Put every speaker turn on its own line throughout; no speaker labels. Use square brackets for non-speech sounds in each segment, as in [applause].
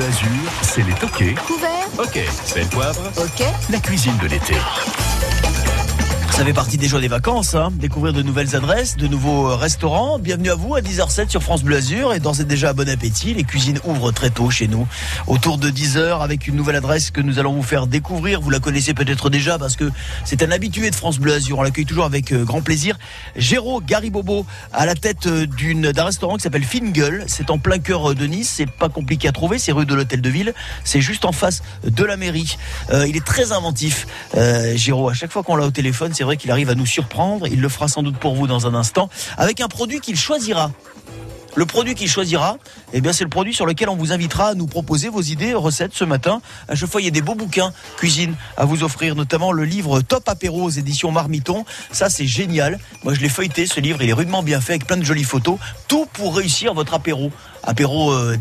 Bleu Azur, c'est les toqués.
Couvert
Ok. Belle poivre.
Ok.
La cuisine de l'été.
Ça fait partie jours des vacances, hein. découvrir de nouvelles adresses, de nouveaux euh, restaurants. Bienvenue à vous à 10h07 sur France Bleu Azur et et déjà bon appétit. Les cuisines ouvrent très tôt chez nous, autour de 10h avec une nouvelle adresse que nous allons vous faire découvrir. Vous la connaissez peut-être déjà parce que c'est un habitué de France Bleu Azur. On l'accueille toujours avec euh, grand plaisir. Géraud Garibobo à la tête euh, d'un restaurant qui s'appelle Fingal. C'est en plein cœur de Nice. C'est pas compliqué à trouver. C'est rue de l'Hôtel de Ville. C'est juste en face de la mairie. Il est très inventif, euh, Géraud. À chaque fois qu'on l'a au téléphone, c'est qu'il arrive à nous surprendre. Il le fera sans doute pour vous dans un instant avec un produit qu'il choisira. Le produit qu'il choisira, eh bien, c'est le produit sur lequel on vous invitera à nous proposer vos idées, recettes ce matin. À chaque fois, il y a des beaux bouquins cuisine à vous offrir, notamment le livre Top Apéro aux éditions Marmiton. Ça, c'est génial. Moi, je l'ai feuilleté, ce livre. Il est rudement bien fait avec plein de jolies photos. Tout pour réussir votre apéro. Apéro euh,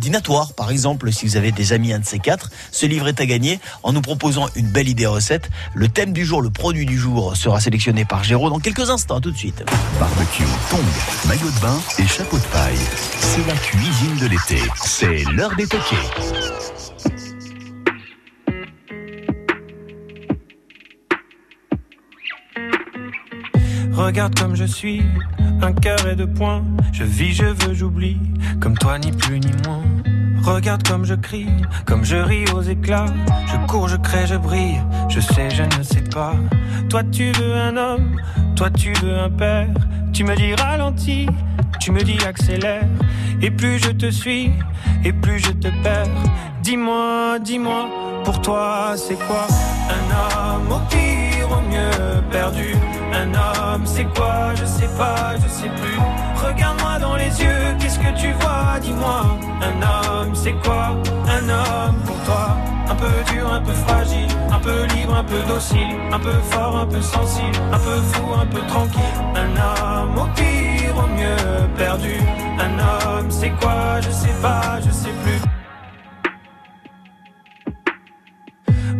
par exemple, si vous avez des amis, un de ces quatre. Ce livre est à gagner en nous proposant une belle idée recette. Le thème du jour, le produit du jour sera sélectionné par Géraud dans quelques instants, tout de suite.
Barbecue, tongs, maillot de bain et chapeau de paille. C'est la cuisine de l'été. C'est l'heure des toqués.
Regarde comme je suis, un cœur et deux points. Je vis, je veux, j'oublie, comme toi ni plus ni moins. Regarde comme je crie, comme je ris aux éclats. Je cours, je crée, je brille, je sais, je ne sais pas. Toi tu veux un homme, toi tu veux un père. Tu me dis ralentis, tu me dis accélère. Et plus je te suis, et plus je te perds. Dis-moi, dis-moi, pour toi c'est quoi Un homme au pire, au mieux perdu. Un homme, c'est quoi? Je sais pas, je sais plus. Regarde-moi dans les yeux, qu'est-ce que tu vois? Dis-moi. Un homme, c'est quoi? Un homme pour toi. Un peu dur, un peu fragile, un peu libre, un peu docile, un peu fort, un peu sensible, un peu fou, un peu tranquille. Un homme au pire, au mieux perdu. Un homme, c'est quoi? Je sais pas, je sais plus.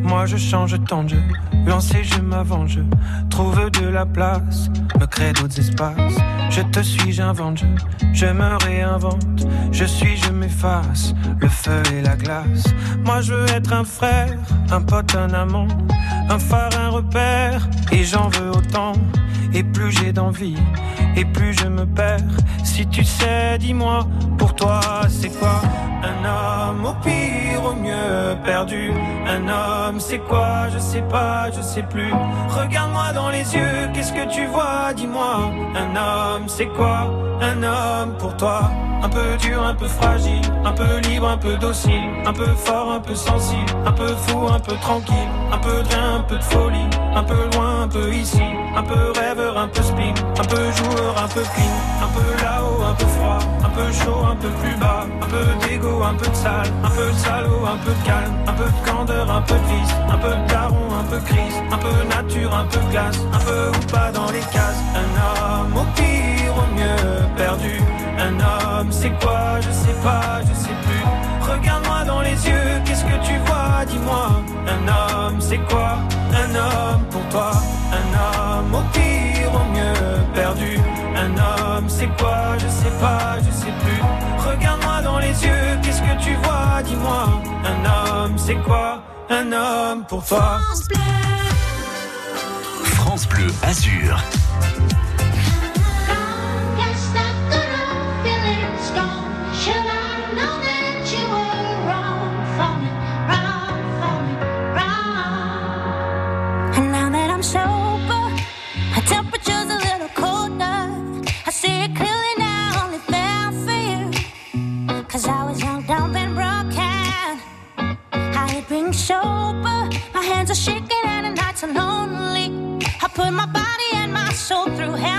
Moi je change tant jeu, lancer je m'avance, trouve de la place, me crée d'autres espaces. Je te suis, j'invente, je me réinvente, je suis, je m'efface, le feu et la glace. Moi je veux être un frère, un pote, un amant, un phare, un repère, et j'en veux autant. Et plus j'ai d'envie, et plus je me perds. Si tu sais, dis-moi, pour toi c'est quoi Un homme au pire, au mieux perdu. Un homme, c'est quoi Je sais pas, je sais plus. Regarde-moi dans les yeux, qu'est-ce que tu vois Dis-moi. Un homme, c'est quoi Un homme pour toi. Un peu dur, un peu fragile, un peu libre, un peu docile, un peu fort, un peu sensible, un peu fou, un peu tranquille, un peu de rien, un peu de folie, un peu loin, un peu ici, un peu un peu spleen, un peu joueur, un peu clean, un peu là-haut, un peu froid, un peu chaud, un peu plus bas, un peu d'égo, un peu de sale, un peu de salaud, un peu de calme, un peu de candeur, un peu de vice, un peu de daron, un peu crise, un peu nature, un peu glace, un peu ou pas dans les cases, un homme au pire, au mieux perdu, un homme, c'est quoi Je sais pas, je sais plus. Regarde-moi dans les yeux, qu'est-ce que tu vois? Dis-moi, un homme, c'est quoi? Un homme pour toi, un homme au pire, au mieux perdu. Un homme, c'est quoi? Je sais pas, je sais plus. Regarde-moi dans les yeux, qu'est-ce que tu vois? Dis-moi, un homme, c'est quoi? Un homme pour toi.
France Bleu Azur.
Sober, my hands are shaking and the nights are lonely. I put my body and my soul through hell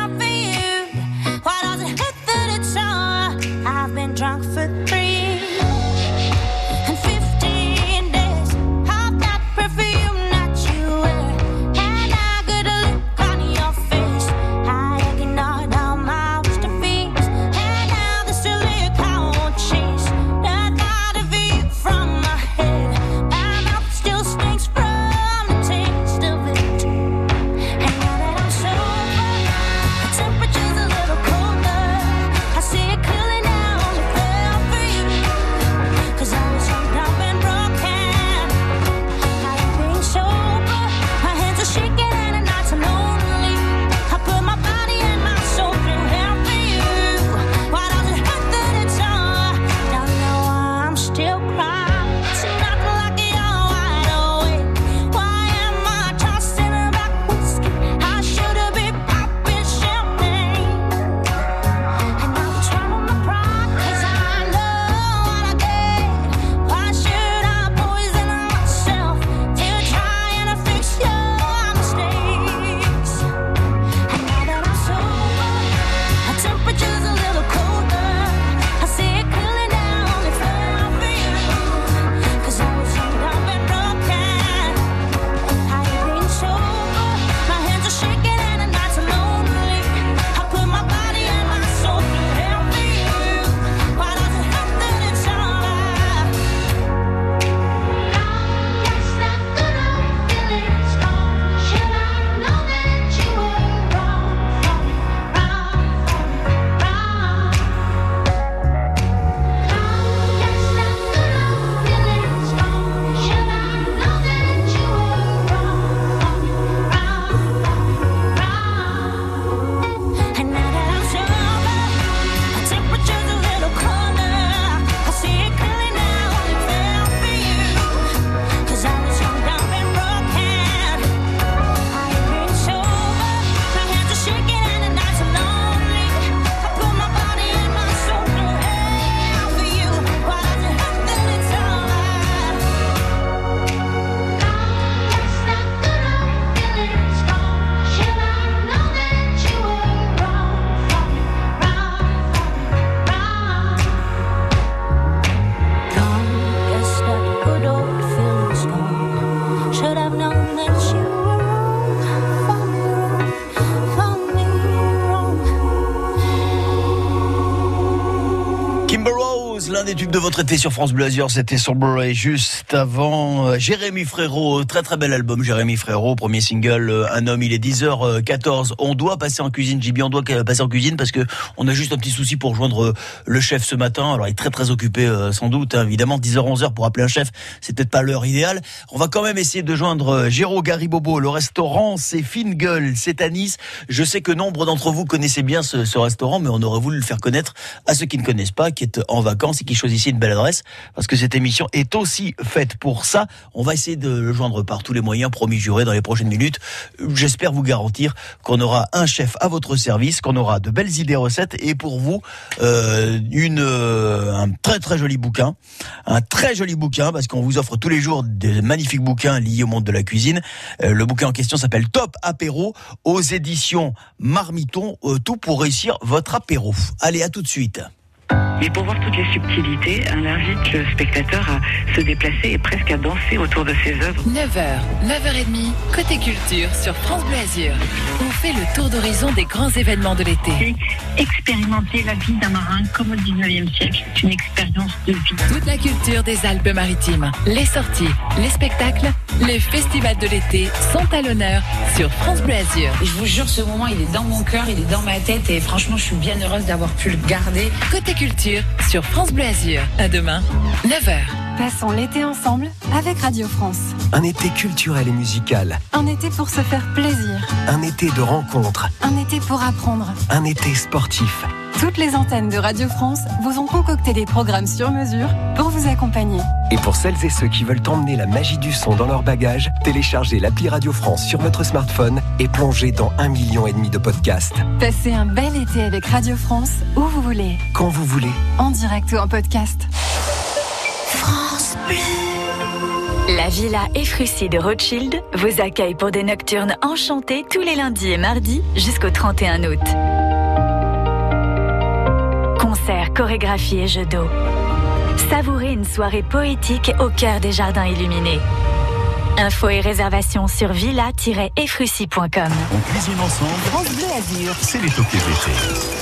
de votre été sur France Bleu c'était Sombre juste avant euh, Jérémy Frérot, très très bel album Jérémy Frérot, premier single euh, Un homme, il est 10h14. On doit passer en cuisine, JB, on doit passer en cuisine parce que on a juste un petit souci pour joindre euh, le chef ce matin. Alors il est très très occupé sans doute, hein. évidemment 10h 11h pour appeler un chef, c'est peut-être pas l'heure idéale. On va quand même essayer de joindre Géraud Garibobo, le restaurant c'est Fine c'est à Nice. Je sais que nombre d'entre vous connaissez bien ce, ce restaurant mais on aurait voulu le faire connaître à ceux qui ne connaissent pas, qui est en vacances et qui choisissent ici une belle adresse parce que cette émission est aussi faite pour ça. On va essayer de le joindre par tous les moyens, promis juré, dans les prochaines minutes. J'espère vous garantir qu'on aura un chef à votre service, qu'on aura de belles idées recettes et pour vous euh, une euh, un très très joli bouquin, un très joli bouquin parce qu'on vous offre tous les jours des magnifiques bouquins liés au monde de la cuisine. Euh, le bouquin en question s'appelle Top Apéro aux éditions Marmiton. tout pour réussir votre apéro. Allez, à tout de suite.
Mais pour voir toutes les subtilités, on invite le spectateur à se déplacer et presque à danser autour de ses œuvres.
9h, 9h30, côté culture sur France Bleu Azur. On fait le tour d'horizon des grands événements de l'été.
Expérimenter la vie d'un marin comme au 19e siècle. C'est une expérience de vie.
Toute la culture des Alpes-Maritimes, les sorties, les spectacles, les festivals de l'été sont à l'honneur sur France Bleu Azur.
Je vous jure, ce moment, il est dans mon cœur, il est dans ma tête et franchement, je suis bien heureuse d'avoir pu le garder.
Côté culture sur France Bleu Azur. À demain, 9h.
Passons l'été ensemble avec Radio France.
Un été culturel et musical.
Un été pour se faire plaisir.
Un été de rencontres.
Un été pour apprendre.
Un été sportif.
Toutes les antennes de Radio France vous ont concocté des programmes sur mesure pour vous accompagner.
Et pour celles et ceux qui veulent emmener la magie du son dans leur bagage, téléchargez l'appli Radio France sur votre smartphone et plongez dans un million et demi de podcasts.
Passez un bel été avec Radio France où vous voulez.
Quand vous voulez.
En direct ou en podcast.
France Bleu. La Villa Efrussi de Rothschild vous accueille pour des nocturnes enchantées tous les lundis et mardis jusqu'au 31 août. Concerts, chorégraphie et jeux d'eau. Savourez une soirée poétique au cœur des jardins illuminés. Infos et réservations sur villa-efrussi.com.
On cuisine ensemble.
France Bleu Azur.
C'est les toqués d'été.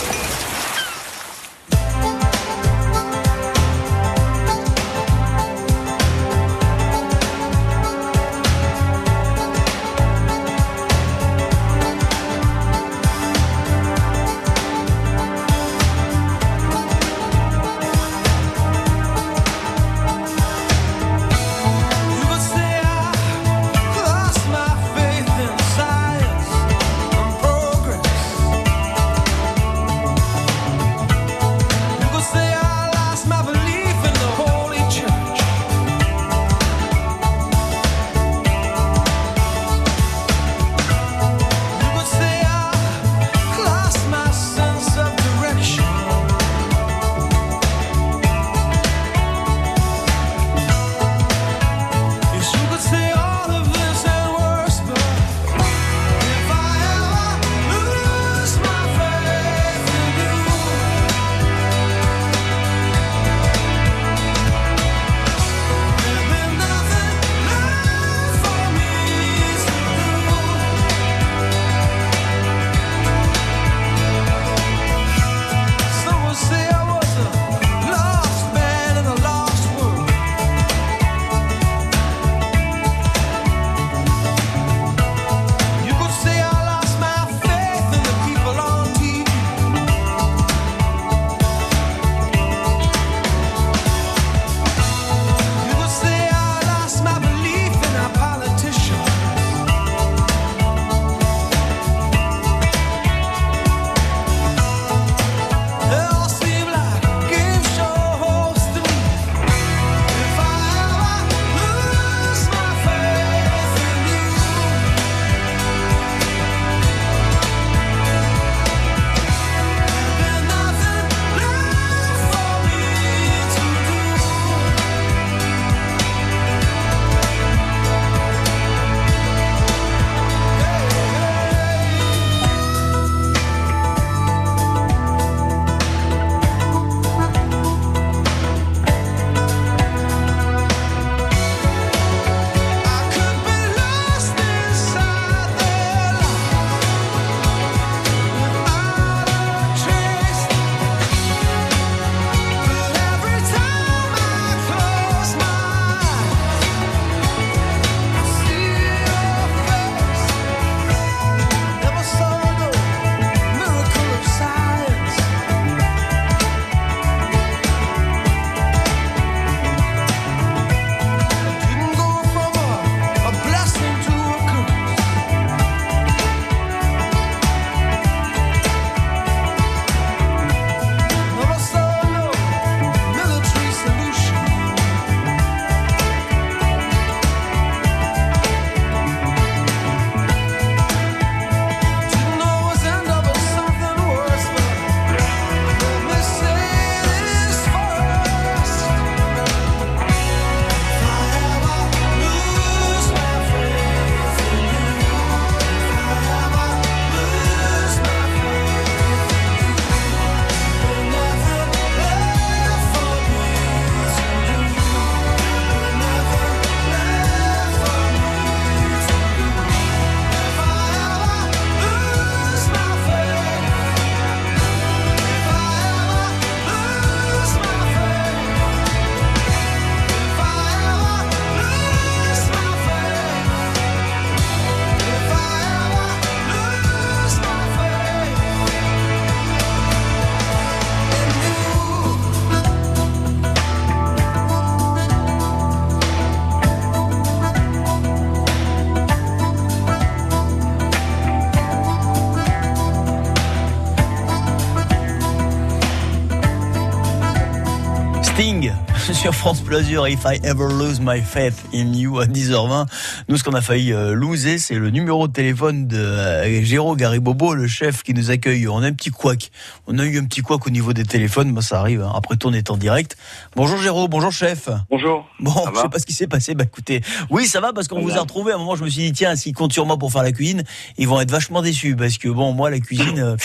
France Bleu If I Ever Lose My Faith in You à 10h20. Nous, ce qu'on a failli euh, loser, c'est le numéro de téléphone de euh, Géraud Garibobo, le chef qui nous accueille. On a un petit couac. On a eu un petit couac au niveau des téléphones. Moi, ça arrive. hein. Après tout, on est en direct. Bonjour Géraud, bonjour chef.
Bonjour.
Bon,
Ça
je
va
sais pas ce qui s'est passé. Bah écoutez, oui, ça va parce qu'on vous a retrouvé. À un moment, je me suis dit tiens, s'ils comptent sur moi pour faire la cuisine, ils vont être vachement déçus parce que bon, moi, la cuisine. euh,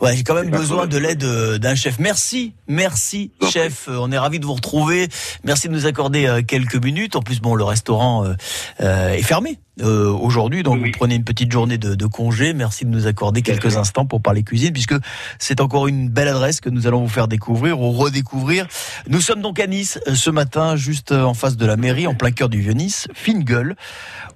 Ouais, j'ai quand même besoin de l'aide euh, d'un chef. Merci, merci, chef. Euh, On est ravis de vous retrouver. Merci de nous accorder euh, quelques minutes. En plus, bon, le restaurant est fermé euh, aujourd'hui, donc
Oui,
vous prenez une petite journée de, de congé. Merci de nous accorder quelques instants pour parler cuisine, puisque c'est encore une belle adresse que nous allons vous faire découvrir ou redécouvrir. Nous sommes donc à Nice euh, ce matin, juste euh, en face de la mairie, en plein cœur du Vieux-Nice, fine gueule,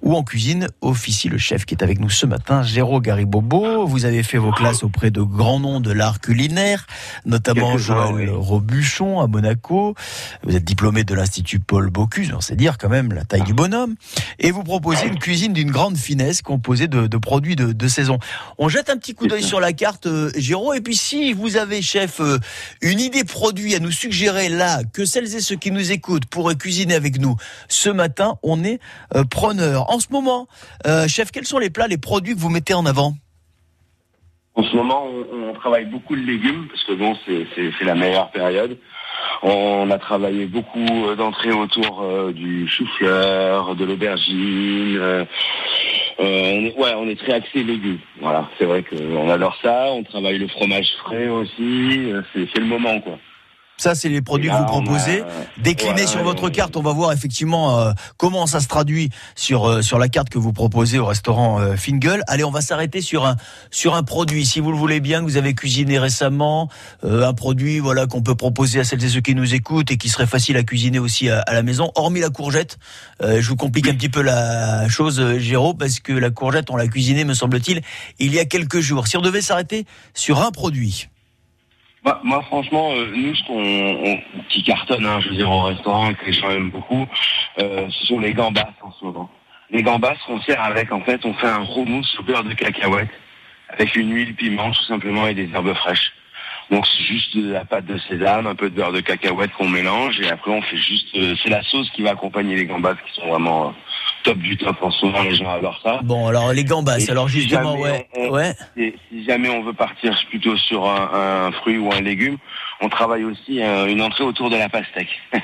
où en cuisine officie le chef qui est avec nous ce matin, Géraud Garibobo. Vous avez fait vos classes auprès de grands noms de l'art culinaire, notamment Joël
oui.
Robuchon à Monaco. Vous êtes diplômé de l'Institut Paul Bocuse, on sait dire quand même la taille du bonhomme. Et vous proposez une cuisine d'une grande finesse composée de, de produits de, de saison. On jette un petit coup d'œil sur la carte, euh, Géraud. Et puis si vous avez, chef, euh, une idée produit à nous suggérer là, que celles et ceux qui nous écoutent pourraient cuisiner avec nous ce matin, on est euh, preneur. En ce moment, euh, chef, quels sont les plats, les produits que vous mettez en avant?
En ce moment, on, on travaille beaucoup le légume parce que bon, c'est la meilleure période. On a travaillé beaucoup euh, d'entrées autour euh, du chou-fleur, de l'aubergine. euh, on est, ouais, on est très axé légumes. Voilà, c'est vrai qu'on adore ça. On travaille le fromage frais aussi. c'est le moment, quoi.
Ça, c'est les produits que vous
on a-
proposez. Déclinés
voilà,
sur votre
on-
carte, on va voir effectivement euh, comment ça se traduit sur euh, sur la carte que vous proposez au restaurant euh, Fingal. Allez, on va s'arrêter sur un sur un produit, si vous le voulez bien, que vous avez cuisiné récemment, euh, un produit voilà qu'on peut proposer à celles et ceux qui nous écoutent et qui serait facile à cuisiner aussi à, à la maison, hormis la courgette. Euh, je vous complique un petit peu la chose, euh, Géraud, parce que la courgette, on l'a cuisinée, me semble-t-il, il y a quelques jours. Si on devait s'arrêter sur un produit,
Moi, moi, franchement, euh, nous, ce qu'on on- qui cartonne, hein, je veux dire, au restaurant, que les gens aiment beaucoup, euh, ce sont les gambas en ce moment. Les gambas, qu'on sert avec, en fait, on fait un houmous au beurre de cacahuète, avec une huile piment, tout simplement, et des herbes fraîches. Donc, c'est juste de la pâte de sésame, un peu de beurre de cacahuète qu'on mélange, et après, on fait juste... euh, c'est la sauce qui va accompagner les gambas, qui sont vraiment euh, top du top en ce moment, les gens adorent ça.
bon, alors les gambas,
Et
alors
si
justement, ouais,
on-
ouais.
Et si jamais on veut partir plutôt sur un, un fruit ou un légume, on travaille aussi euh, une entrée autour de la pastèque. [laughs]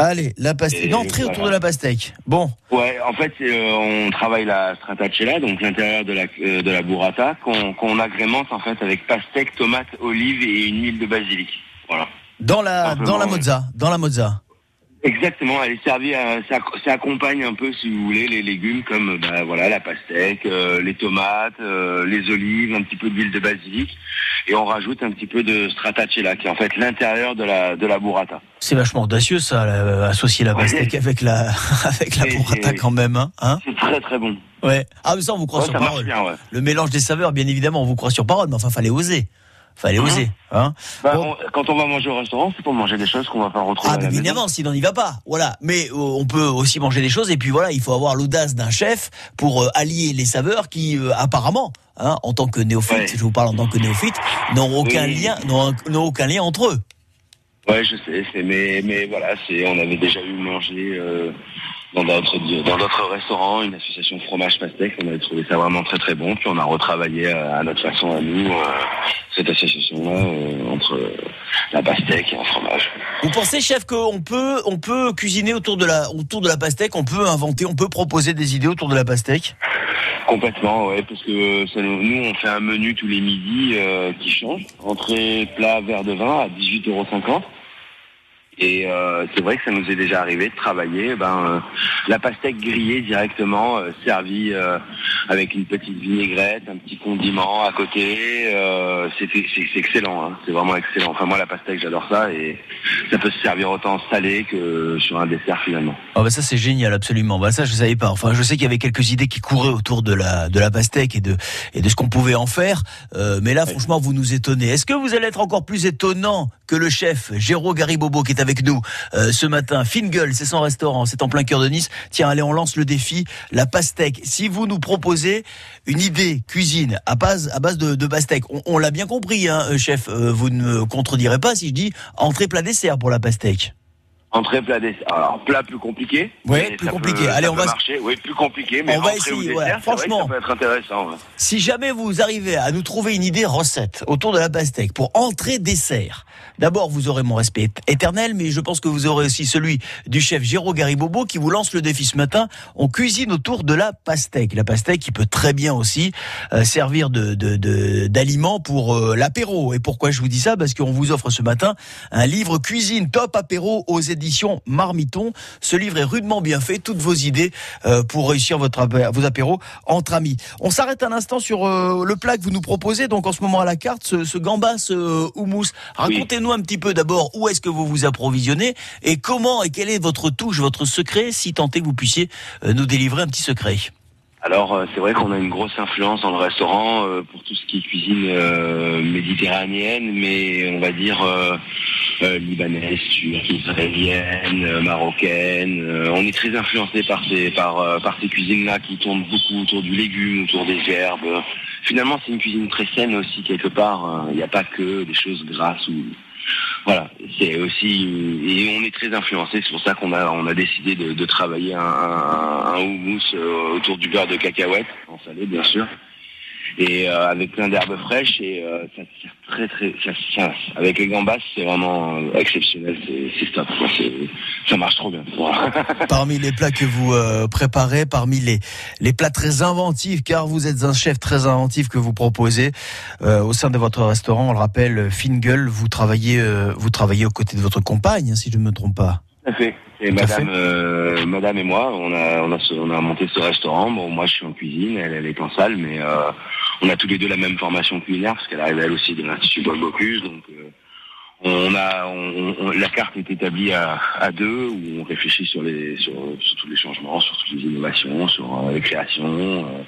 Allez, la pastèque.
Et
D'entrée autour de la pastèque. Bon,
ouais, en fait, euh, on travaille la stracciatella, donc l'intérieur de la euh, de la burrata, qu'on qu'on agrémente en fait avec pastèque, tomate, olive et une huile de basilic. Voilà.
dans la
Simplement,
dans la mozza, dans la mozza.
Exactement, elle est servie, à, ça, ça accompagne un peu, si vous voulez, les légumes comme euh, bah, voilà la pastèque, euh, les tomates, euh, les olives, un petit peu d'huile de basilic, et on rajoute un petit peu de stracciatella, qui est en fait l'intérieur de la de la burrata.
C'est vachement audacieux ça, là, associer la
Ouais.
pastèque avec la [laughs] avec la burrata quand même, hein, hein
C'est très très bon.
Ouais. Ah mais ça on vous croit
Ouais,
sur parole.
bien, ouais.
Le mélange des saveurs, bien évidemment, on vous croit sur parole, mais enfin fallait oser, fallait
Mhm.
oser, hein
Bah,
Bon.
on- quand on va manger au restaurant, c'est pour manger des choses qu'on va pas retrouver
Ah,
à la maison.
évidemment, sinon on n'y va pas. Voilà. Mais euh, on peut aussi manger des choses et puis voilà, il faut avoir l'audace d'un chef pour euh, allier les saveurs qui, euh, apparemment, hein, en tant que néophyte,
Ouais.
je vous parle en tant que néophyte, n'ont aucun
Oui.
lien, n'ont aucun lien entre eux.
Ouais, je sais, c'est mais mais voilà, c'est on avait déjà eu manger dans d'autres dans d'autres restaurants une association fromage pastèque, on avait trouvé ça vraiment très très bon, puis on a retravaillé euh, à notre façon à nous euh, cette association là entre euh, la pastèque et un fromage.
Vous pensez, chef, qu'on peut, on peut cuisiner autour de la, autour de la pastèque, on peut inventer, on peut proposer des idées autour de la pastèque?
Complètement, ouais, parce que ça nous, on fait un menu tous les midis euh, qui change. Entrée, plat, verre de vin à 18,50 euros. Et euh, c'est vrai que ça nous est déjà arrivé de travailler ben, euh, la pastèque grillée directement, euh, servie euh, avec une petite vinaigrette, un petit condiment à côté. Euh, c'est excellent, hein, c'est vraiment excellent. Enfin moi la pastèque j'adore ça et ça peut se servir autant salé que sur un dessert finalement.
Ah bah ça c'est génial absolument. Bah ça je savais pas. Enfin je sais qu'il y avait quelques idées qui couraient autour de la de la pastèque et de et de ce qu'on pouvait en faire. Euh, mais là franchement vous nous étonnez. Est-ce que vous allez être encore plus étonnant que le chef Géraud Garibobo qui est avec avec nous euh, ce matin. Fingal, c'est son restaurant, c'est en plein cœur de Nice. Tiens, allez, on lance le défi, la pastèque. Si vous nous proposez une idée cuisine à base, à base de, pastèque, on, on l'a bien compris, hein, euh, chef, euh, vous ne me contredirez pas si je dis entrée plat dessert pour la pastèque.
Entrée, plat, dessert. Alors, plat plus compliqué. Mais
plus compliqué.
peut-
Allez, on va-
marcher. Oui, plus compliqué, mais
On va
ou
essayer,
dessert,
ouais.
c'est vrai que
Franchement.
ça peut être intéressant. ouais.
Si jamais vous arrivez à nous trouver une idée recette autour de la pastèque pour entrée dessert, d'abord vous aurez mon respect éternel, mais je pense que vous aurez aussi celui du chef Géraud Garibobo qui vous lance le défi ce matin. On cuisine autour de la pastèque. La pastèque qui peut très bien aussi euh, servir de de- de- d'aliment pour euh, l'apéro. Et pourquoi je vous dis ça? Parce qu'on vous offre ce matin un livre cuisine top apéro aux éditions Marmiton. Ce livre est rudement bien fait, toutes vos idées euh, pour réussir vos apéros entre amis. On s'arrête un instant sur euh, le plat que vous nous proposez, donc en ce moment à la carte, ce, ce gambas euh, houmous. Racontez-nous un petit peu d'abord où est-ce que vous vous approvisionnez et comment et quelle est votre touche, votre secret, si tant est que vous puissiez nous délivrer un petit secret.
Alors euh, c'est vrai qu'on a une grosse influence dans le restaurant euh, pour tout ce qui est cuisine euh, méditerranéenne, mais on va dire libanaise, turque, israélienne, marocaine. On est très influencé par ces par par ces cuisines là qui tournent beaucoup autour du légume, autour des herbes. Finalement c'est une cuisine très saine aussi quelque part. hein. Il n'y a pas que des choses grasses ou voilà, c'est aussi et on est très influencé. C'est pour ça qu'on a décidé de, travailler un, un, euh, autour du beurre de cacahuète en salé bien sûr et euh, avec plein d'herbes fraîches et euh, ça sert très très ça, ça- avec les gambas c'est vraiment euh, exceptionnel. C'est top. Ça marche trop bien. [laughs]
Parmi les plats que vous euh, préparez, parmi les, les plats très inventifs, car vous êtes un chef très inventif que vous proposez euh, au sein de votre restaurant, on le rappelle, Fingal, vous travaillez, euh, vous travaillez aux côtés de votre compagne, hein, si je ne me trompe pas.
Tout à fait. Et madame, euh, madame et moi, on a, on a, ce- on a monté ce restaurant. Bon, moi, je suis en cuisine, elle, elle est en salle, mais euh, on a tous les deux la même formation culinaire parce qu'elle arrive elle aussi de l'Institut Paul Bocuse. Donc, euh, on a, on, on- la carte est établie à, à deux où on réfléchit sur les, sur, sur tous les changements, sur toutes les innovations, sur les créations. euh,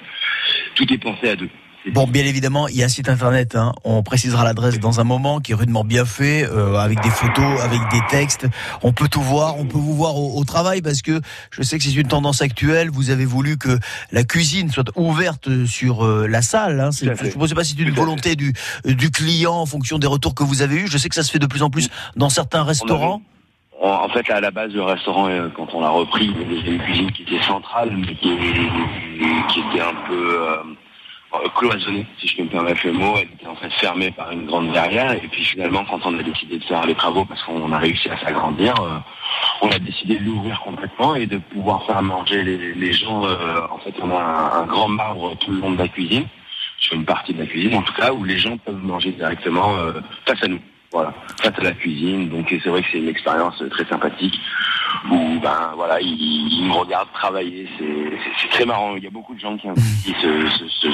tout est pensé à deux.
Bon, bien évidemment, il y a un site internet. hein. On précisera l'adresse dans un moment, qui est rudement bien fait, euh, avec des photos, avec des textes. On peut tout voir. On peut vous voir au, au travail parce que je sais que c'est une tendance actuelle. Vous avez voulu que la cuisine soit ouverte sur euh, la salle. Hein. Je ne sais pas si c'est une volonté du, du client en fonction des retours que vous avez eus. Je sais que ça se fait de plus en plus dans certains restaurants.
En fait, à la base, le restaurant, euh, quand on l'a repris, il y avait une cuisine qui était centrale, mais qui, qui était un peu euh, cloisonnée, si je peux me permettre le mot. Elle était en fait fermée par une grande verrière. Et puis finalement, quand on a décidé de faire les travaux, parce qu'on a réussi à s'agrandir, euh, on a décidé de l'ouvrir complètement et de pouvoir faire manger les, gens. euh, en fait, on a un, un grand marbre tout le long de la cuisine, sur une partie de la cuisine en tout cas, où les gens peuvent manger directement euh, face à nous. Voilà, face à la cuisine. Donc c'est vrai que c'est une expérience euh, très sympathique où ben voilà, ils, me regardent travailler. C'est très marrant. Il y a beaucoup de gens qui investissent ce,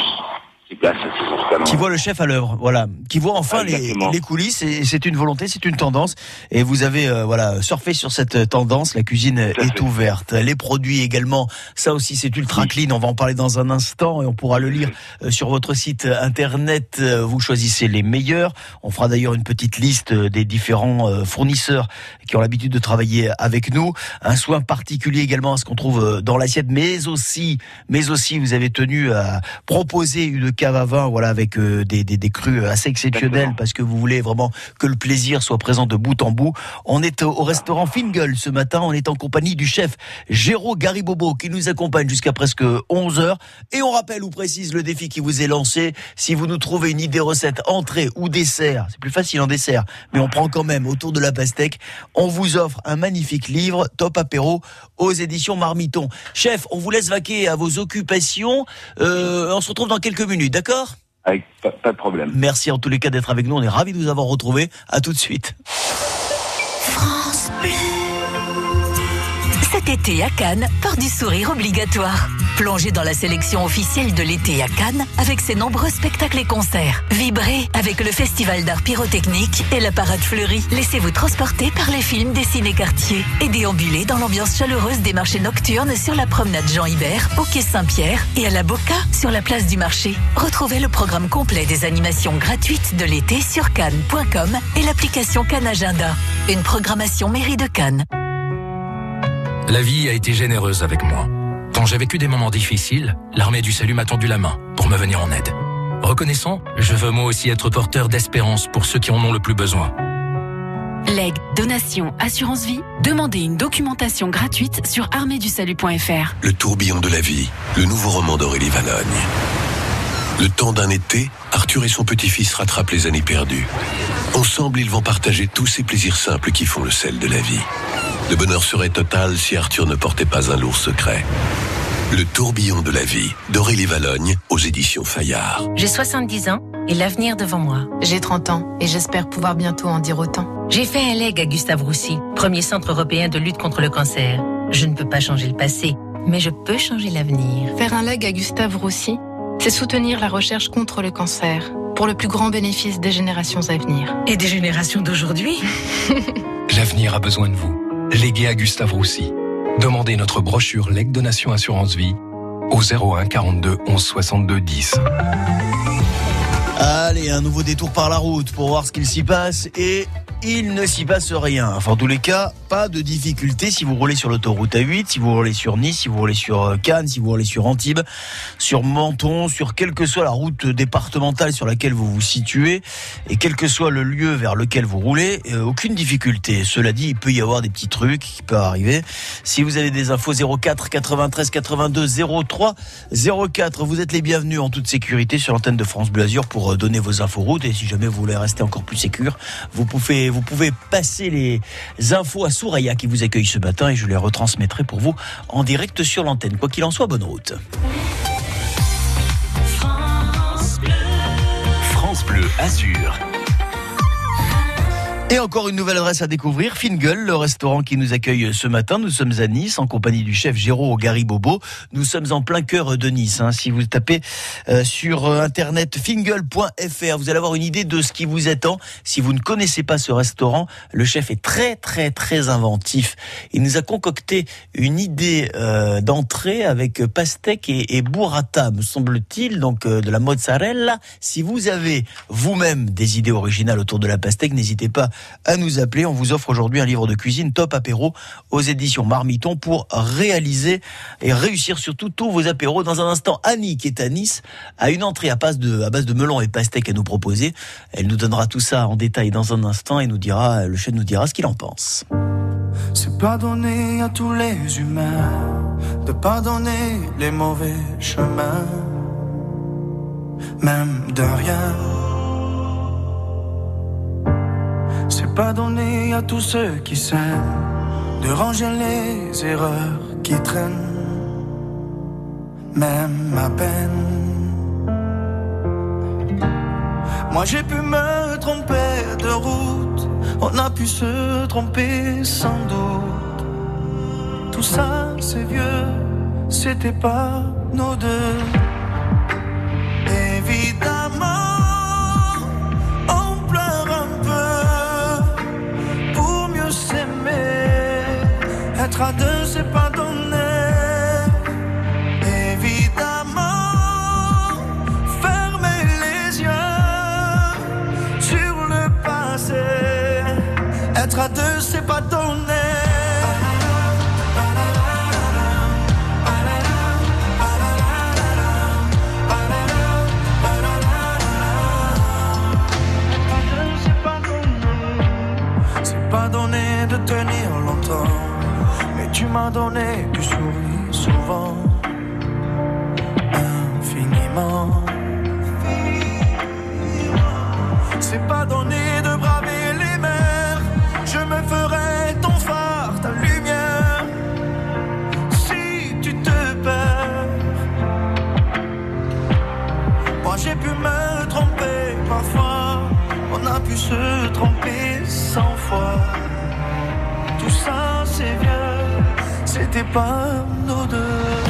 ces.
Qui voit le chef à l'œuvre, voilà, qui voit enfin les, coulisses. Et c'est une volonté, c'est une tendance. Et vous avez euh, voilà surfé sur cette tendance. La cuisine est ouverte. Les produits également. Ça aussi, c'est ultra clean. On va en parler dans un instant et on pourra le lire euh, sur votre site internet. Euh, Vous choisissez les meilleurs. On fera d'ailleurs une petite liste euh, des différents euh, fournisseurs qui ont l'habitude de travailler avec nous. Un soin particulier également à ce qu'on trouve euh, dans l'assiette, mais aussi, mais aussi, vous avez tenu à proposer une cave à vin, voilà, avec euh, des, des, des crus assez exceptionnels parce que vous voulez vraiment que le plaisir soit présent de bout en bout. On est au, au restaurant Fingal ce matin. On est en compagnie du chef Géraud Garibobo qui nous accompagne jusqu'à presque 11 heures. Et on rappelle ou précise le défi qui vous est lancé. Si vous nous trouvez une idée recette entrée ou dessert, c'est plus facile en dessert, mais on prend quand même autour de la pastèque. On vous offre un magnifique livre, Top Apéro, aux éditions Marmiton. Chef, on vous laisse vaquer à vos occupations. Euh, on se retrouve dans quelques minutes, d'accord
Avec pas, pas de problème.
Merci en tous les cas d'être avec nous. On est ravis de vous avoir retrouvé. À tout de suite.
France Bleu.
Cet à Cannes par du sourire obligatoire. Plongez dans la sélection officielle de l'été à Cannes avec ses nombreux spectacles et concerts. Vibrez avec le Festival d'art pyrotechnique et la parade fleurie. Laissez-vous transporter par les films des ciné-quartiers et déambulez dans l'ambiance chaleureuse des marchés nocturnes sur la promenade Jean Hibert, au quai Saint-Pierre et à la Boca sur la place du marché. Retrouvez le programme complet des animations gratuites de l'été sur cannes.com et l'application Cannes Agenda. Une programmation mairie de Cannes.
La vie a été généreuse avec moi. Quand j'ai vécu des moments difficiles, l'armée du salut m'a tendu la main pour me venir en aide. Reconnaissant, je veux moi aussi être porteur d'espérance pour ceux qui en ont le plus besoin.
Legs, donation, assurance vie, demandez une documentation gratuite sur arméedusalut.fr.
Le tourbillon de la vie, le nouveau roman d'Aurélie Valogne. Le temps d'un été, Arthur et son petit-fils rattrapent les années perdues. Ensemble, ils vont partager tous ces plaisirs simples qui font le sel de la vie. Le bonheur serait total si Arthur ne portait pas un lourd secret. Le tourbillon de la vie d'Aurélie Valogne aux éditions Fayard.
J'ai 70 ans et l'avenir devant moi.
J'ai 30 ans et j'espère pouvoir bientôt en dire autant.
J'ai fait un leg à Gustave Roussy, premier centre européen de lutte contre le cancer. Je ne peux pas changer le passé, mais je peux changer l'avenir.
Faire un leg à Gustave Roussy, c'est soutenir la recherche contre le cancer pour le plus grand bénéfice des générations à venir.
Et des générations d'aujourd'hui [laughs]
L'avenir a besoin de vous. Légué à Gustave Roussy. Demandez notre brochure Leg Donation Assurance Vie au 01 42 11 62 10.
Allez, un nouveau détour par la route pour voir ce qu'il s'y passe et il ne s'y passe rien. Enfin, en tous les cas, pas de difficulté si vous roulez sur l'autoroute A8, si vous roulez sur Nice, si vous roulez sur euh, Cannes, si vous roulez sur Antibes, sur Menton, sur quelle que soit la route départementale sur laquelle vous vous situez et quel que soit le lieu vers lequel vous roulez, euh, aucune difficulté. Cela dit, il peut y avoir des petits trucs qui peuvent arriver. Si vous avez des infos 04 93 82 03 04, vous êtes les bienvenus en toute sécurité sur l'antenne de France Bleu Azur pour euh, donner vos infos route et si jamais vous voulez rester encore plus sécure, vous pouvez vous pouvez passer les infos à Souraya qui vous accueille ce matin et je les retransmettrai pour vous en direct sur l'antenne. Quoi qu'il en soit, bonne route.
France Bleu Azur.
Et encore une nouvelle adresse à découvrir, Fingal, le restaurant qui nous accueille ce matin. Nous sommes à Nice en compagnie du chef Géraud Garibobo. Nous sommes en plein cœur de Nice. Hein. Si vous tapez euh, sur euh, internet fingal.fr, vous allez avoir une idée de ce qui vous attend. Si vous ne connaissez pas ce restaurant, le chef est très très très inventif. Il nous a concocté une idée euh, d'entrée avec pastèque et, et burrata, me semble-t-il, donc de la mozzarella. Si vous avez vous-même des idées originales autour de la pastèque, n'hésitez pas à nous appeler. On vous offre aujourd'hui un livre de cuisine top apéro aux éditions Marmiton pour réaliser et réussir surtout tous vos apéros. Dans un instant, Annie, qui est à Nice, a une entrée à base de, à base de melon et pastèque à nous proposer. Elle nous donnera tout ça en détail dans un instant et nous dira, le chef nous dira ce qu'il en pense.
C'est pas donné à tous les humains de pardonner les mauvais chemins, même de rien. C'est pas donné à tous ceux qui s'aiment de ranger les erreurs qui traînent, même à peine. Moi j'ai pu me tromper de route, on a pu se tromper sans doute. Tout ça c'est vieux, c'était pas nos deux. Être à deux, c'est pas donné. Évidemment, fermer les yeux sur le passé. Être à deux, c'est pas donné. Pas donné de tenir tu m'as donné du sourire souvent, c'était pas nos deux.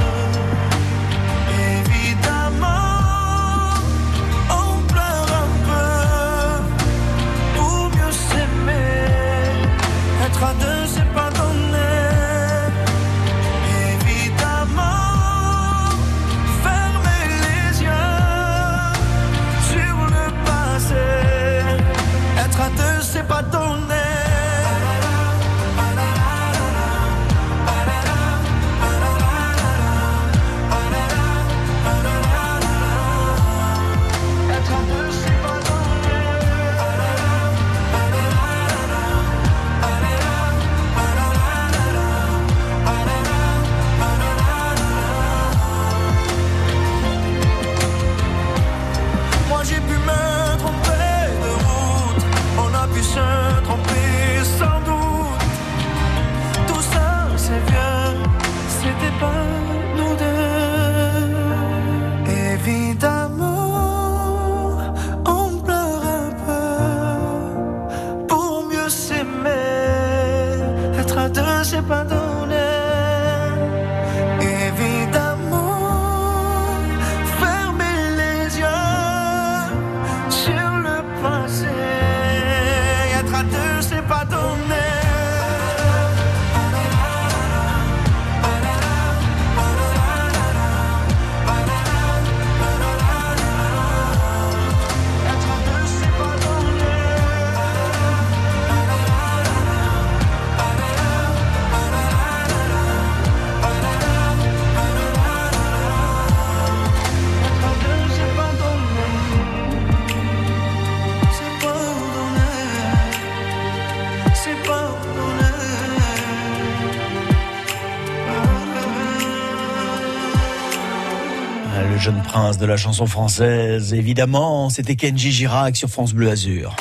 Prince de la chanson française, évidemment, c'était Kenji Girac sur France Bleu Azur.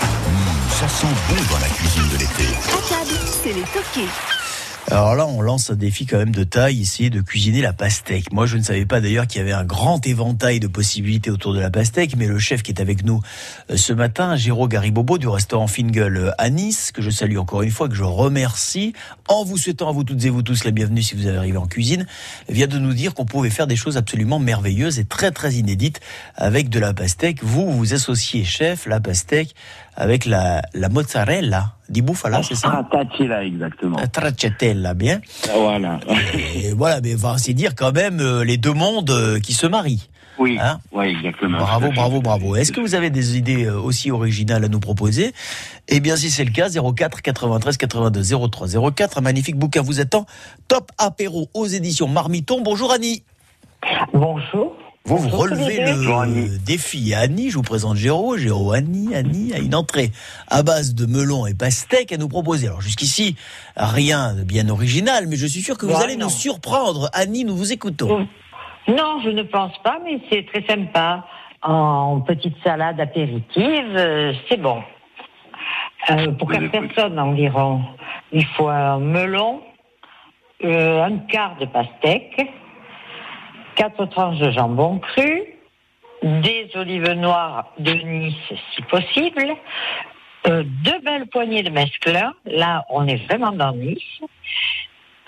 Ça sent bon dans la cuisine de l'été.
À table, c'est les toqués.
Alors là, on lance un défi quand même de taille ici, de cuisiner la pastèque. Moi, je ne savais pas d'ailleurs qu'il y avait un grand éventail de possibilités autour de la pastèque, mais le chef qui est avec nous euh, ce matin, Géraud Garibobo du restaurant Fingal euh, à Nice, que je salue encore une fois, que je remercie, en vous souhaitant à vous toutes et vous tous la bienvenue si vous arrivez en cuisine, vient de nous dire qu'on pouvait faire des choses absolument merveilleuses et très très inédites avec de la pastèque. Vous, vous associez, chef, la pastèque avec la, la mozzarella di bufala, c'est ça?
Stracciatella, exactement.
Stracciatella, bien.
Voilà.
Et voilà, mais enfin, c'est dire quand même euh, les deux mondes euh, qui se marient.
Oui,
Hein?
Ouais, exactement.
Bravo, bravo, bravo. Est-ce que vous avez des idées euh, aussi originales à nous proposer? Eh bien, si c'est le cas, 04 93 82 03 04, un magnifique bouquin vous attend. Top apéro aux éditions Marmiton. Bonjour Annie.
Bonjour.
Vous, vous relevez le défi. Annie, je vous présente Géraud. Géraud, Annie, Annie a une entrée à base de melon et pastèque à nous proposer. Alors jusqu'ici, rien de bien original, mais je suis sûr que vous
Ouais,
allez
non.
nous surprendre. Annie, nous vous écoutons.
Non, je ne pense pas, mais c'est très sympa. En petite salade apéritive, euh, c'est bon. Euh, pour quatre personnes environ, il faut un melon, euh, un quart de pastèque, quatre tranches de jambon cru, des olives noires de Nice si possible, euh, deux belles poignées de mesclun. Là, on est vraiment dans Nice.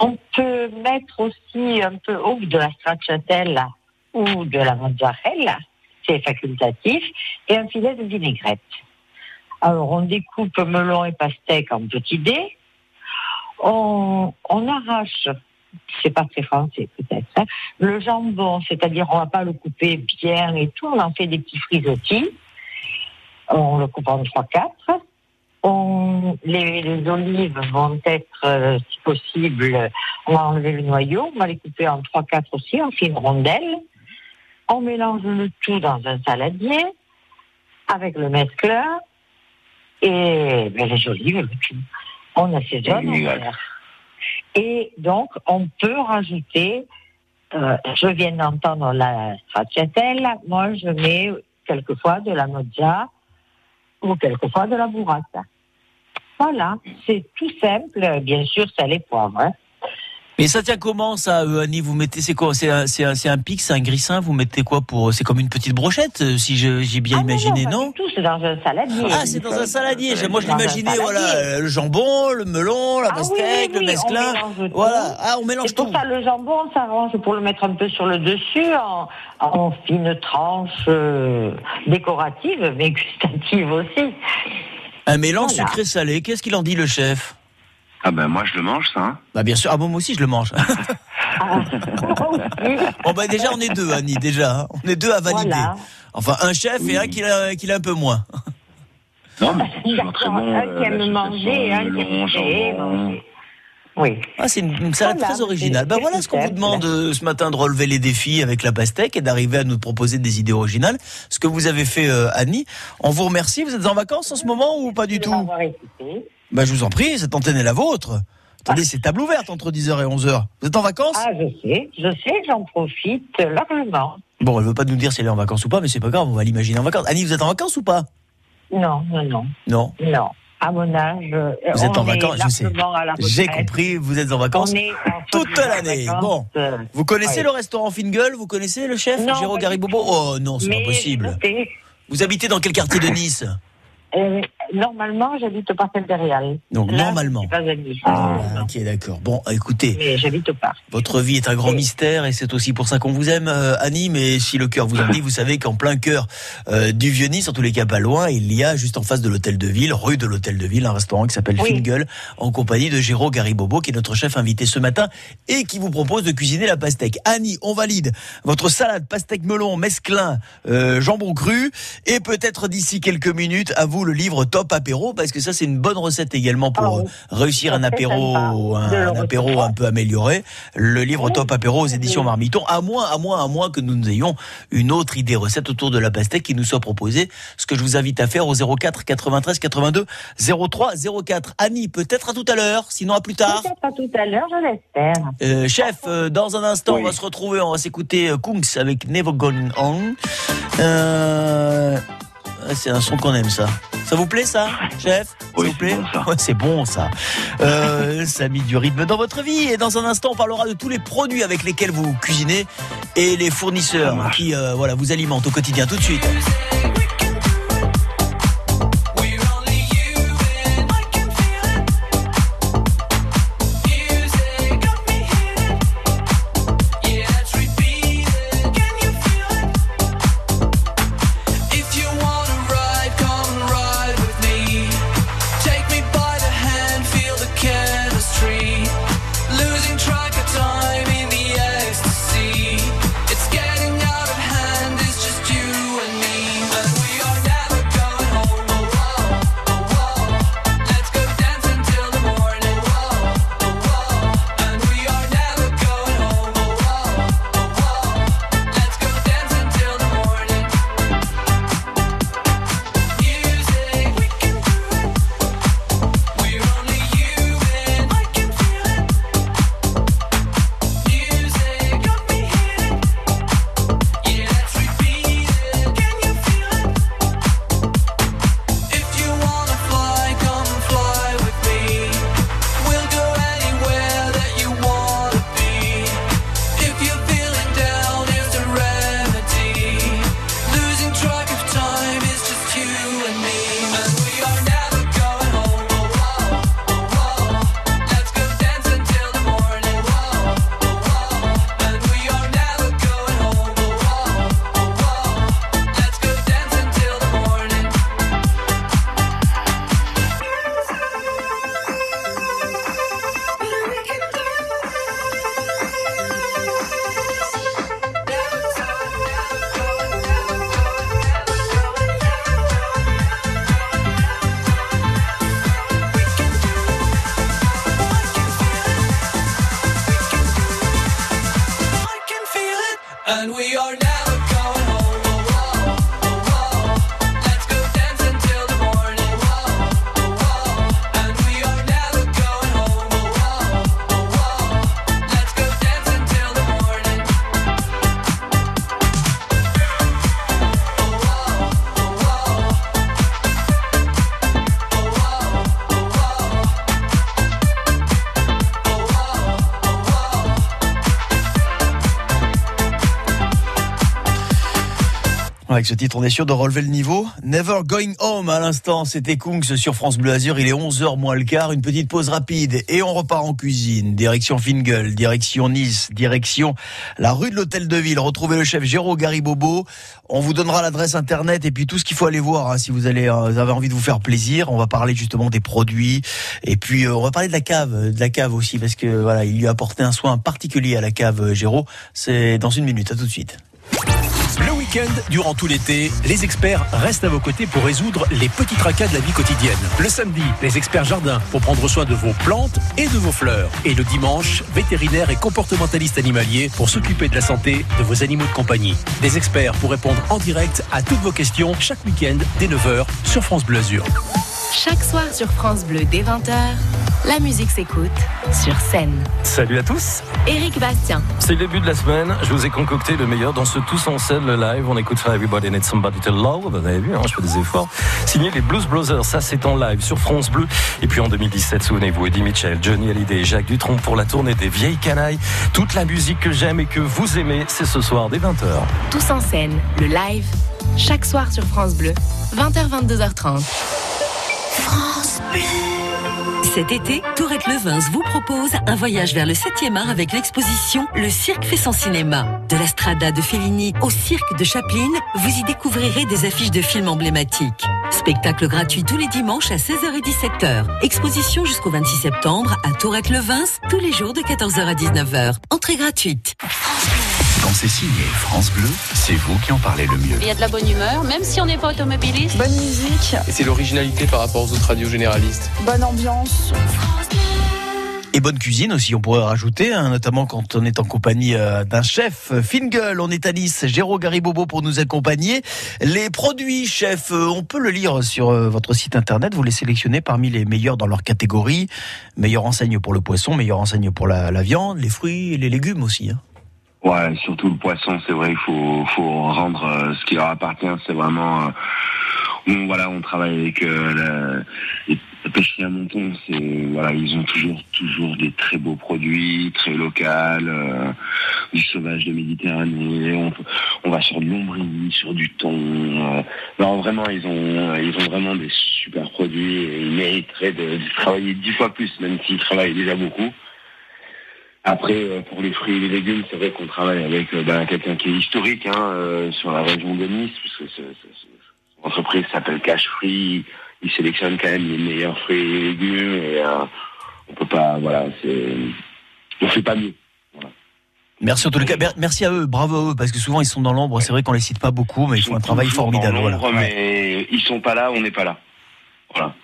On peut mettre aussi un peu ou de la stracciatella ou de la mozzarella, c'est facultatif, et un filet de vinaigrette. Alors, on découpe melon et pastèque en petits dés. On, on arrache, c'est pas très français peut-être, hein, le jambon, c'est-à-dire on va pas le couper bien et tout, on en fait des petits frisottis. On le coupe en 3-4. On, les, les olives vont être, euh, si possible, on va enlever le noyau, on va les couper en 3-4 aussi, en fines rondelles. On mélange le tout dans un saladier avec le mescleur et ben, les olives, le tout. On assaisonne, on. Et donc, on peut rajouter, euh, je viens d'entendre la stracciatella, moi je mets quelquefois de la mozza ou quelquefois de la burrata. Voilà, c'est tout simple, bien sûr, ça les poivre. hein.
Mais ça tient comment ça, euh, Annie? Vous mettez c'est quoi? C'est un, c'est un, c'est un pic, c'est un grissin. Vous mettez quoi pour C'est comme une petite brochette, euh, si j'ai bien imaginé,
Ah, non,
non,
tout, c'est dans un saladier.
Ah, c'est dans un saladier. Moi, je l'imaginais, voilà, euh, le jambon, le melon, la
Ah oui,
pastèque,
oui,
le
oui,
mesclin.
on mélange tout.
Voilà. Ah, on mélange
C'est pour
tout.
ça le jambon, ça arrange pour le mettre un peu sur le dessus en, en fines tranches euh, décoratives, mais gustatives aussi.
Un mélange
Voilà.
sucré-salé. Qu'est-ce qu'il en dit, le chef?
Ah ben moi je le mange ça. hein.
Bah bien sûr. Ah bon, moi aussi, je le mange. [laughs] bon bah déjà, on est deux, Annie. Déjà, hein. on est deux à valider.
Voilà.
Enfin, un chef et un qui l'a, qui l'a un peu moins.
Non mais c'est toujours très bon.
un
euh,
qui aime manger un qui aime manger. Oui.
Ah, c'est une, une salade
Voilà,
très originale. Ben voilà ce qu'on vous demande euh, ce matin de relever les défis avec la pastèque et d'arriver à nous proposer des idées originales. Ce que vous avez fait, euh, Annie. On vous remercie. Vous êtes en vacances en ce moment ou pas du tout Ben je vous en prie, cette antenne est la vôtre. Attendez, c'est table ouverte entre 10h et 11h. Vous êtes en vacances?
Ah, je sais, je sais, j'en profite largement.
Bon, elle veut pas nous dire si elle est en vacances ou pas, mais c'est pas grave, on va l'imaginer en vacances. Annie, vous êtes en vacances ou pas?
Non, non, non,
Non.
non. À mon âge, euh,
Vous êtes en vacances, je sais. J'ai compris, vous êtes en vacances
en
toute l'année. Bon. Vous connaissez
ouais.
le restaurant Fingal? Vous connaissez le chef
Non, du
Garibobo. Oh non, c'est
Mais
pas possible.
écoutez,
Vous habitez dans quel quartier de Nice?
Euh, normalement, j'habite au parc impérial.
Donc,
Là,
normalement.
pas.
Ah, ok, d'accord. Bon, écoutez.
Mais j'habite au parc.
Votre vie est un grand mystère et c'est aussi pour ça qu'on vous aime, euh, Annie. Mais si le cœur vous en dit, vous savez qu'en plein cœur euh, du Vieux-Nice, en tous les cas pas loin, il y a juste en face de l'hôtel de ville, rue de l'hôtel de ville, un restaurant qui s'appelle
Oui.
En compagnie de Géraud Garibobo, qui est notre chef invité ce matin et qui vous propose de cuisiner la pastèque. Annie, on valide votre salade pastèque melon, mesclin, euh, jambon cru et peut-être d'ici quelques minutes à vous le livre top apéro parce que ça c'est une bonne recette également pour euh, réussir un apéro, un, apéro un peu amélioré. Le livre Top Apéro aux éditions Marmiton, à moins, à moins, à moins que nous ayons une autre idée recette autour de la pastèque qui nous soit proposée. Ce que je vous invite à faire au 04 93 82 03 04. Annie, peut-être à tout à l'heure, sinon à plus tard.
Peut-être à tout à l'heure, je l'espère.
Euh, chef, euh, dans un instant, on va se retrouver, on va s'écouter euh, Kungs avec Never Gone On. Euh, c'est un son qu'on aime, ça. Ça vous plaît, ça, chef? Ça vous plaît? Ouais, c'est bon, ça. Euh, [laughs] ça a mis du rythme dans votre vie. Et dans un instant, on parlera de tous les produits avec lesquels vous cuisinez et les fournisseurs qui euh, voilà, vous alimentent au quotidien. Tout de suite. Avec ce titre, on est sûr de relever le niveau. Never Going Home à l'instant, c'était Kungs sur France Bleu Azur. Il est 11h moins le quart, une petite pause rapide et on repart en cuisine. Direction Fingal, direction Nice, direction la rue de l'Hôtel de Ville. Retrouvez le chef Géraud Garibobo. On vous donnera l'adresse internet et puis tout ce qu'il faut aller voir hein, si vous, allez, euh, vous avez envie de vous faire plaisir. On va parler justement des produits et puis euh, on va parler de la cave, de la cave aussi parce que voilà, il lui a apporté un soin particulier à la cave euh, Géraud. C'est dans une minute. À tout de suite.
Durant tout l'été, les experts restent à vos côtés pour résoudre les petits tracas de la vie quotidienne. Le samedi, les experts jardins pour prendre soin de vos plantes et de vos fleurs. Et le dimanche, vétérinaires et comportementalistes animaliers pour s'occuper de la santé de vos animaux de compagnie. Des experts pour répondre en direct à toutes vos questions chaque week-end dès 9h sur France Bleu Azur.
Chaque soir sur France Bleu dès 20h, la musique s'écoute sur scène.
Salut à tous
Éric Bastien,
C'est le début de la semaine, je vous ai concocté le meilleur dans ce Tous en scène, le live. On écoute ça Everybody Needs Somebody to Love, vous avez vu, hein, je fais des efforts. Signé les Blues Brothers, ça c'est en live sur France Bleu. Et puis en 2017, souvenez-vous, Eddie Mitchell, Johnny Hallyday, Jacques Dutronc pour la tournée des vieilles canailles. Toute la musique que j'aime et que vous aimez, c'est ce soir dès 20h.
tous en scène, le live, chaque soir sur France Bleu, 20h-22h30.
Cet été, Tourette Levins vous propose un voyage vers le 7e art avec l'exposition Le cirque fait son cinéma. De la strada de Fellini au cirque de Chaplin, vous y découvrirez des affiches de films emblématiques. Spectacle gratuit tous les dimanches à 16h et 17h. Exposition jusqu'au 26 septembre à Tourette Levins, tous les jours de 14h à 19h. Entrée gratuite.
Quand c'est signé France Bleu, c'est vous qui en parlez le mieux.
Il y a de la bonne humeur, même si on n'est pas automobiliste. Bonne musique,
Et c'est l'originalité par rapport aux autres radios généralistes.
bonne ambiance.
Et bonne cuisine aussi, on pourrait rajouter, hein, notamment quand on est en compagnie euh, d'un chef. Fingal, on est à Nice, Géraud Garibobo pour nous accompagner. Les produits, chef, euh, on peut le lire sur euh, votre site internet, vous les sélectionnez parmi les meilleurs dans leur catégorie. Meilleurs enseignes pour le poisson, meilleurs enseignes pour la, la viande, les fruits et les légumes aussi. hein.
Ouais, surtout le poisson, c'est vrai, il faut, faut rendre euh, ce qui leur appartient. C'est vraiment, euh, bon, voilà, on travaille avec euh, la, les pêcheries à Monton. C'est voilà, ils ont toujours, toujours des très beaux produits, très locales, euh, du sauvage de Méditerranée. On, on va sur de l'ombrini, sur du thon. euh, non, vraiment, ils ont, ils ont vraiment des super produits et ils mériteraient de, de travailler dix fois plus, même s'ils travaillent déjà beaucoup. Après, euh, pour les fruits et les légumes, c'est vrai qu'on travaille avec euh, ben, quelqu'un qui est historique hein, euh, sur la région de Nice, puisque son entreprise s'appelle Cash Free. Il sélectionne quand même les meilleurs fruits et légumes et euh, on peut pas, voilà, c'est, on fait pas mieux.
Merci en tout cas, mer- merci à eux, bravo à eux, parce que souvent ils sont dans l'ombre, c'est vrai qu'on les cite pas beaucoup, mais ils font un travail formidable.
dans
Voilà.
l'ombre,
Ouais.
Mais ils sont pas là, on n'est pas là. Voilà.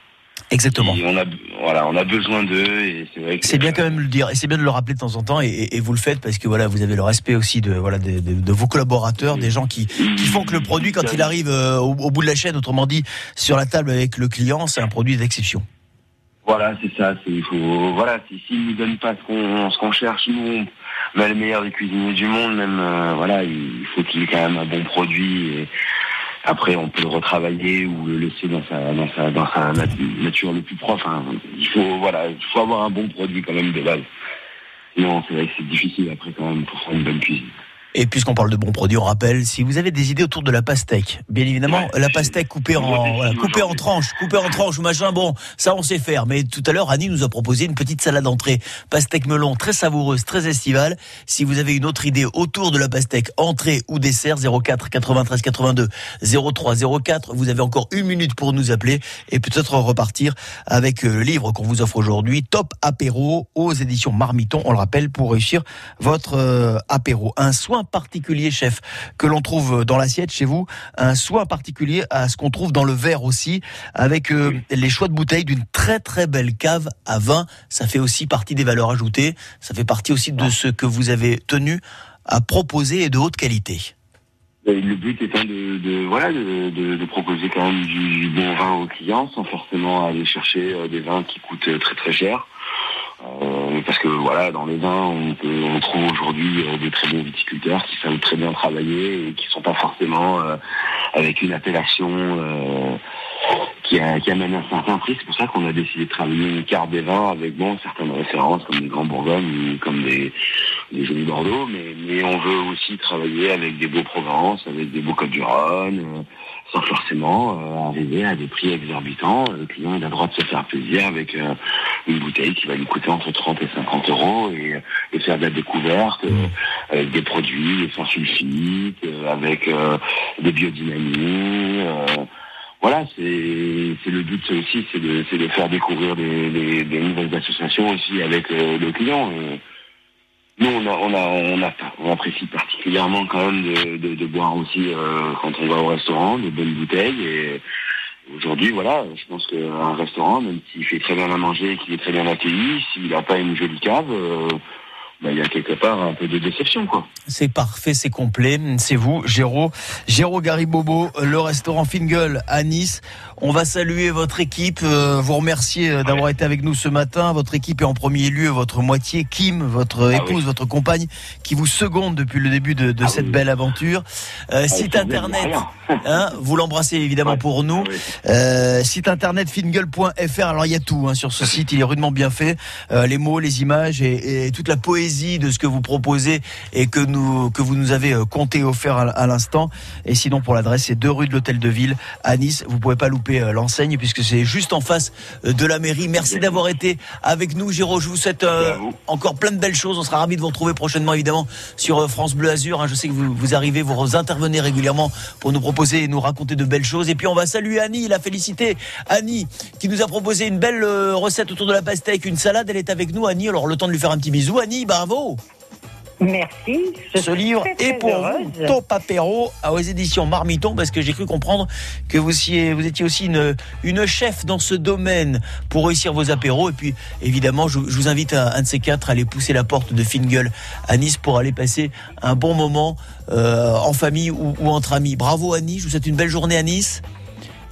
Exactement.
Et on a, voilà, on a besoin d'eux et c'est
bien quand même de le dire, et c'est bien de le rappeler de temps en temps, et, vous le faites parce que voilà, vous avez le respect aussi de voilà de, de- de vos collaborateurs, des gens qui, qui font que le produit quand il arrive euh, au, au bout de la chaîne, autrement dit, sur la table avec le client, c'est un produit d'exception.
Voilà, c'est ça. C'est il faut voilà. si- S'ils nous donnent pas ce qu'on ce qu'on cherche, nous on met le meilleur des cuisiniers du monde. Même euh, voilà, il faut qu'il y ait quand même un bon produit. Et après, on peut le retravailler ou le laisser dans sa dans sa dans sa nat- nature le plus proche. hein. Il faut voilà, il faut avoir un bon produit quand même de base. Sinon, c'est vrai que c'est difficile après quand même pour faire une bonne cuisine.
Et puisqu'on parle de bons produits, on rappelle, si vous avez des idées autour de la pastèque, bien évidemment, la pastèque coupée en, voilà, coupée en tranches, coupée en tranches ou machin, bon, ça on sait faire. Mais tout à l'heure, Annie nous a proposé une petite salade entrée, pastèque melon, très savoureuse, très estivale. Si vous avez une autre idée autour de la pastèque, entrée ou dessert, 04 93 82 03 04, vous avez encore une minute pour nous appeler et peut-être repartir avec euh, le livre qu'on vous offre aujourd'hui, Top Apéro aux éditions Marmiton, on le rappelle, pour réussir votre euh, apéro. Un soin particulier, chef, que l'on trouve dans l'assiette chez vous, un soin particulier à ce qu'on trouve dans le verre aussi, avec euh, les choix de bouteilles d'une très très belle cave à vin. Ça fait aussi partie des valeurs ajoutées, ça fait partie aussi de ce que vous avez tenu à proposer et de haute qualité.
Le but étant de, de voilà de, de- de proposer quand même du, du bon vin aux clients sans forcément aller chercher euh, des vins qui coûtent très très cher. Euh, parce que voilà, dans les vins, on, peut- on trouve aujourd'hui euh, des très bons viticulteurs qui savent très bien travailler et qui sont pas forcément euh, avec une appellation euh, qui, a- qui amène un certain prix. C'est pour ça qu'on a décidé de travailler une carte des vins avec bon certaines références comme des Grands Bourgognes ou comme des, des jolis Bordeaux, mais, mais on veut aussi travailler avec des beaux Provence, avec des beaux Côtes du Rhône, euh, sans forcément euh, arriver à des prix exorbitants. Le client a le droit de se faire plaisir avec euh, une bouteille qui va lui coûter entre 30 et 50 euros et, et faire de la découverte euh, avec des produits sans sulfite, avec des biodynamiques. voilà, c'est le but aussi, c'est de, de faire découvrir des, des- des nouvelles associations aussi avec le client. Nous, on, a, on, a, on, a, on apprécie particulièrement quand même de, de, de boire aussi euh, quand on va au restaurant, de bonnes bouteilles. Et aujourd'hui, voilà, je pense qu'un restaurant, même s'il fait très bien à manger qu'il est très bien accueilli, s'il n'a pas une jolie cave, euh, bah, il y a quelque part un peu de déception, quoi.
C'est parfait, c'est complet. C'est vous, Géraud. Géraud Garibobo, le restaurant Fingal à Nice. On va saluer votre équipe, euh, vous remercier euh, d'avoir été avec nous ce matin. Votre équipe est en premier lieu votre moitié, Kim, votre épouse, votre compagne, qui vous seconde depuis le début de, de cette belle aventure. Euh, site
me dit
internet, [laughs] hein, vous l'embrassez évidemment pour nous. Euh, site internet fingal.fr. Alors il y a tout hein, sur ce site, il est rudement bien fait. Les mots, les images et, et toute la poésie de ce que vous proposez et que nous que vous nous avez euh, compté offert à, l'instant. Et sinon pour l'adresse, c'est 2 rue de l'Hôtel de Ville à Nice. Vous pouvez pas louper euh, l'enseigne puisque c'est juste en face euh, de la mairie. Merci d'avoir été avec nous, Géraud. Je vous souhaite euh, encore plein de belles choses. On sera ravis de vous retrouver prochainement évidemment sur France Bleu Azur. hein. Je sais que vous, vous arrivez, vous intervenez régulièrement pour nous proposer et nous raconter de belles choses. Et puis on va saluer Annie, la féliciter. Annie qui nous a proposé une belle recette autour de la pastèque, une salade. Elle est avec nous, Annie. Alors le temps de lui faire un petit bisou. Annie, bravo.
Merci.
Ce livre
très, très
est pour
heureuse.
vous, Top Apéro, aux éditions Marmiton, parce que j'ai cru comprendre que vous, étiez- vous étiez aussi une, une chef dans ce domaine pour réussir vos apéros. Et puis, évidemment, je, je vous invite à un de ces quatre à aller pousser la porte de Fingal à Nice pour aller passer un bon moment euh, en famille ou, ou entre amis. Bravo Annie, je vous souhaite une belle journée à Nice.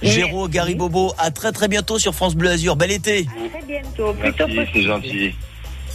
Géraud, Gary Bobo, à très très bientôt sur France Bleu Azur. Bel été.
Très bientôt, plutôt
Merci, c'est gentil.